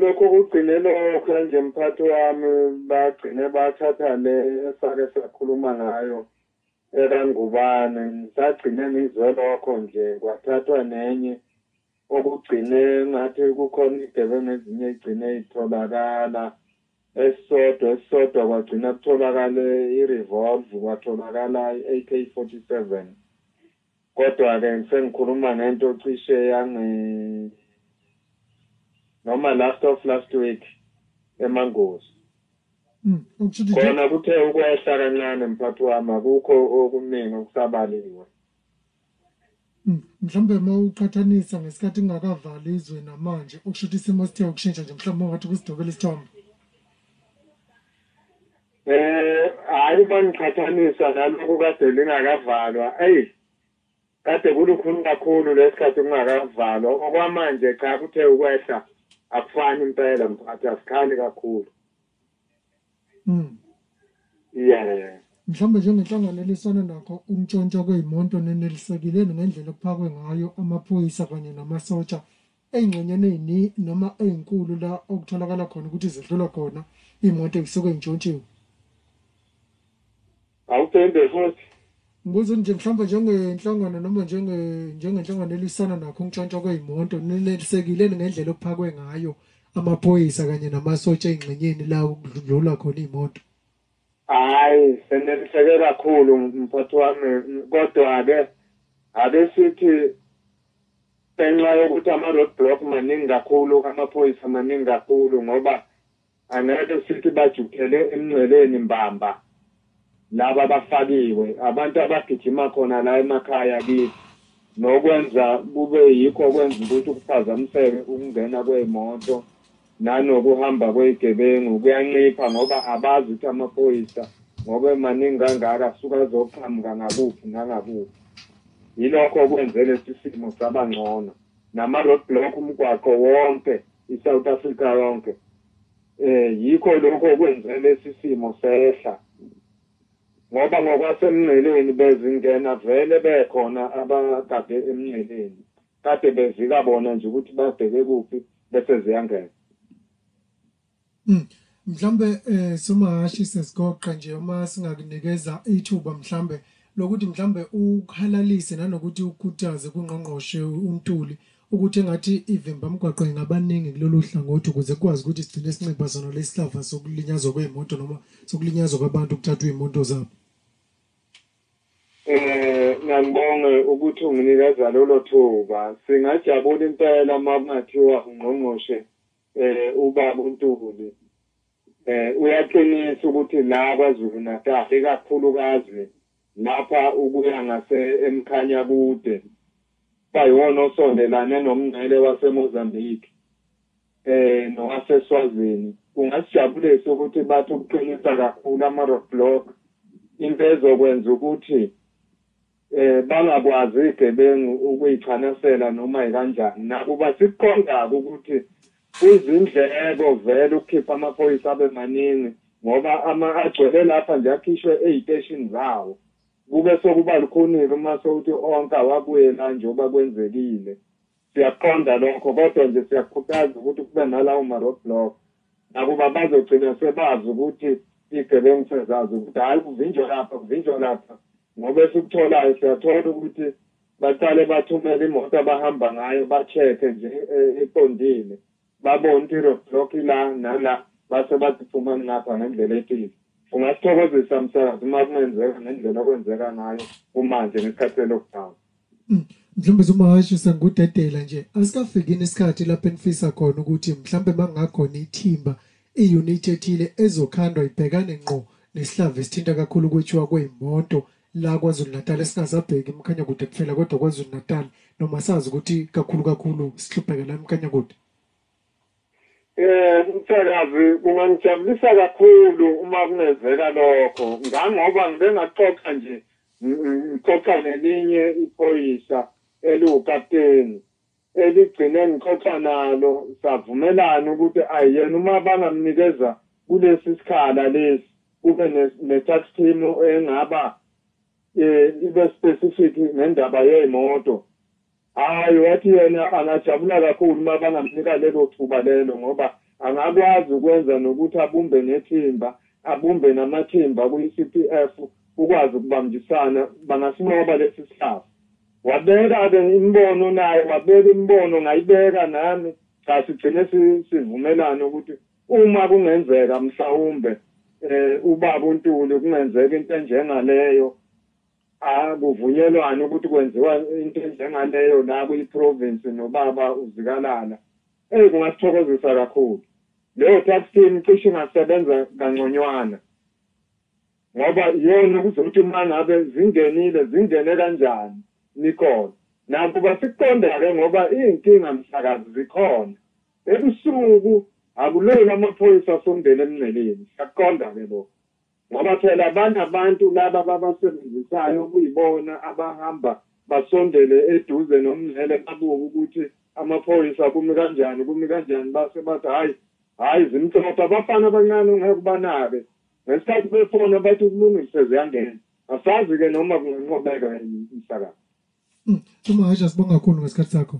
kulokho kugcine lokho nje mphathi wami bagcine bathatha le esake sakhuluma ngayo ekangubane. Sagcine ngizwe lokho nje kwathathwa nenye okugcine ngathi kukhona igebengu ezinye igcine itholakala esisodwa esisodwa kwagcina kutholakale i-revolve kwatholakala i-ak forty seven kodwa-ke sengikhuluma ngento cishe yange noma last of last week emangozi Mm, ukuthi khona kuthe ukwehla kancane mphathi wami akukho okuningi okusabaliwe. Mm, mhlawumbe uma uqhathanisa ngesikhathi kungakavali izwe namanje okusho ukuthi isimo sithe ukushintsha nje mhlawumbe ungathi kusidobela isithombe. Eh hayi bangiqhathanisa nalokho kade lingakavalwa eyi kade kulukhuni kakhulu lesikhathi kungakavalwa. Okwamanje cha kuthe ukwehla. Akufani impela mphathi asikhali kakhulu. Mm. yeah mhlawumbe njengenhlangano elisana nakho ukuntshontshwa kwey'moto nenelisekile ngendlela okuphakwe ngayo amaphoyisa kanye namasotsha ey'ngxenyeni ey'ni noma ey'nkulu la okutholakala khona ukuthi zidlula khona iy'moto ey'suke y'ntshontshiwe. Awuphinde futhi. Ngibuza nje mhlawumbe njengenhlangano noma njenge- njengenhlangano elisana nakho ukuntshontshwa kwey'moto nenelisekile ngendlela okuphakwe ngayo amaphoyisa kanye namasotsha ey'ngxenyeni la okudlula khona iy'moto hayi seneliseke kakhulu mphathi wami kodwa-ke ake sithi ngenxa yokuthi ama-road block maningi kakhulu amaphoyisa maningi kakhulu ngoba angeke sithi bajukele emngceleni mbamba laba abafakiwe abantu abagijima khona la emakhaya kithi. Nokwenza kube yikho kwenza ukuthi kuphazamiseke ukungena kwey'moto nanokuhamba kweyigebengu kuyancipha ngoba abazi ukuthi amaphoyisa ngoba maningi kangaka suka azoqhamuka ngakuphi nangakuphi. Yilokho kwenze lesi simo saba ngcono. Nama-road block umgwaqo wonke i-south africa yonke eh yikho lokho kwenze lesi simo sehla. Ngoba ngokwasemngceleni bezingena vele bekhona abagade emngceleni kade bevika bona nje ukuthi babheke kuphi bese ziyangena. Mm. mhlambe eh somahashi sesigoqa nje uma singakunikeza ithuba mhlambe lokuthi mhlambe ukhalalise nanokuthi ukhuthaze kungqongqoshe untuli ukuthi engathi ivimba mgwaqo ingabaningi kulolu hlangothi ukuze kukwazi ukuthi sigcine sincipha sona lesihlava sokulinyazwa kwey'moto noma sokulinyazwa kwabantu ukuthathwa iy'moto zabo. Eh ngiyabonga ukuthi unginikeza lolo thuba. Singajabula impela uma kungathiwa ungqongqoshe eh ubaba uNtuli. Eh uyaqinisa ukuthi la kwaZulu Natal ikakhulukazi lapha ukuya ngase emkhanya kude bayiwona osondelane nomngcele waseMozambique eh nowaseswazini. Kungasijabulisa ukuthi bathi ukuqinisa kakhulu ama-roadblock. Into ezokwenza ukuthi eh bangakwazi igebengu ukuyichanasela noma ikanjani. Nakuba sikuqonda ukuthi kuzindleko vele ukukhipha amaphoyisa abe maningi ngoba ama agcwele lapha nje akhishwe ey'teshini zawo. Kube sokuba lukhonile uma sokuthi onke awabuyela njengoba kwenzekile. Siyaqonda lokho kodwa nje siyakhuthaza ukuthi kube nalawo ma-roadblock. Nakuba bazogcina sebazi ukuthi iy'gebengu sezazi ukuthi hhayi kuvinjwa lapha kuvinjwa lapha. Ngoba esikutholayo siyathola ukuthi baqale bathumele imoto abahamba ngayo ba-check-e nje eh, eqondile babone ukuthi i-roadblock la nala base bathi phumani ngapha ngendlela ethile ungasithokozisa msakazi uma kungenzeka ngendlela okwenzeka ngayo kumanje ngesikhathi lockdown Mm. mhlawumbe somahashi sangudedela nje asikafikini isikhathi lapho enifisa khona ukuthi mhlawumbe mangakhona ithimba i-unit ethile ezokhandwa ibhekane ngqo nesihlava esithinta kakhulu ukwethiwa kwey'moto la kwazulu natal esingasabheki emkhanya kude kuphela kodwa kwazulu natal noma sazi ukuthi kakhulu kakhulu sihlupheka la emkhanya kude Eh msakazi kungangijabulisa kakhulu uma kungenzeka lokho. Ngangoba ngibe ngaxoxa nje ng- ng- ngixoxa nelinye iphoyisa eliwukapteni eligcine ngixoxa nalo. Savumelana ukuthi ayiyena uma bangamnikeza kulesi sikhala lesi kube ne- ne-tax team engaba eh ibe specific ngendaba yey'moto hayi wathi yena angajabula kakhulu uma bangamnika lelo thuba lelo ngoba angakwazi ukwenza nokuthi abumbe nethimba abumbe namathimba kuyi-CPF ukwazi ukubambisana bangasinqoba lesi sihlava wabeka-ke imbono naye wabeka imbono ngayibeka nami cha sigcine sivumelana ukuthi uma kungenzeka mhlawumbe eh ubaba uNtuli kungenzeka into enjengaleyo akuvunyelwana ukuthi kwenziwa into enjengaleyo la kuyi-province nobaba uzikalala. Eh kungasithokozisa kakhulu. Leyo tax team cishe ingasebenza kangconywana ngoba yona kuzokuthi uma ngabe zingenile zingene kanjani nikhona nakuba sikuqonda-ke ngoba iy'nkinga mhlakazi zikhona. Ebusuku akuleli amaphoyisa asondele emngceleni siyakuqonda-ke lokho. Ngoba phela abanye abantu laba babasebenzisayo okuyibona abahamba basondele eduze nomngcele babuke ukuthi amaphoyisa kumi kanjani kumi kanjani. Base bathi hhayi hhayi zimhlophe abafana abancane ongeke ubanabe. Ngesikhathi befona bathi ukulungise ziyangena. Asazi-ke noma kunganqobeka umsakazi uma hasha sibonga kakhulu ngesikhathi sakho.